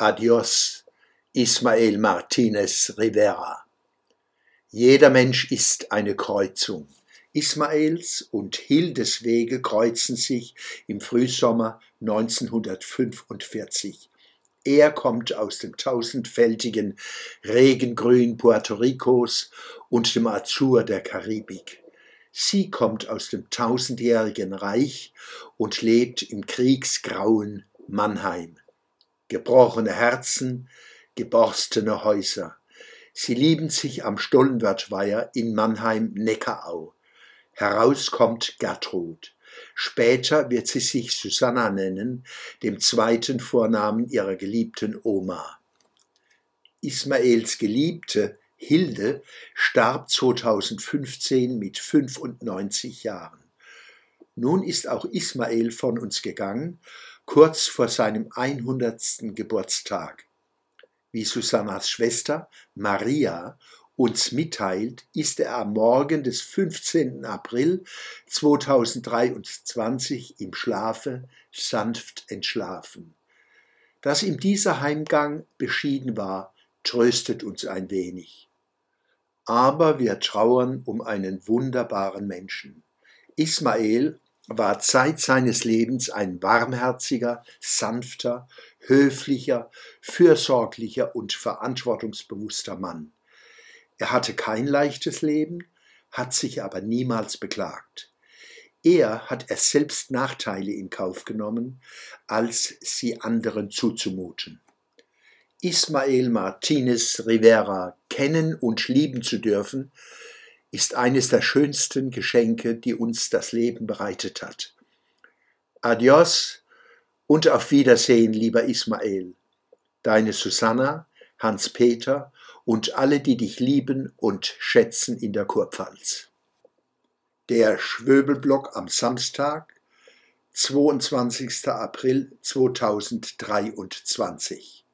Adios, Ismael Martinez Rivera. Jeder Mensch ist eine Kreuzung. Ismaels und Hildes Wege kreuzen sich im Frühsommer 1945. Er kommt aus dem tausendfältigen Regengrün Puerto Ricos und dem Azur der Karibik. Sie kommt aus dem tausendjährigen Reich und lebt im kriegsgrauen Mannheim gebrochene Herzen, geborstene Häuser. Sie lieben sich am Stollenwertweiher in Mannheim-Neckarau. Heraus kommt Gertrud. Später wird sie sich Susanna nennen, dem zweiten Vornamen ihrer geliebten Oma. Ismaels Geliebte Hilde starb 2015 mit 95 Jahren. Nun ist auch Ismael von uns gegangen kurz vor seinem 100. Geburtstag. Wie Susannas Schwester Maria uns mitteilt, ist er am Morgen des 15. April 2023 im Schlafe sanft entschlafen. Dass ihm dieser Heimgang beschieden war, tröstet uns ein wenig. Aber wir trauern um einen wunderbaren Menschen. Ismael war Zeit seines Lebens ein warmherziger, sanfter, höflicher, fürsorglicher und verantwortungsbewusster Mann. Er hatte kein leichtes Leben, hat sich aber niemals beklagt. Er hat es selbst Nachteile in Kauf genommen, als sie anderen zuzumuten. Ismael Martinez Rivera kennen und lieben zu dürfen, ist eines der schönsten Geschenke, die uns das Leben bereitet hat. Adios und auf Wiedersehen, lieber Ismael. Deine Susanna, Hans-Peter und alle, die dich lieben und schätzen in der Kurpfalz. Der Schwöbelblock am Samstag, 22. April 2023.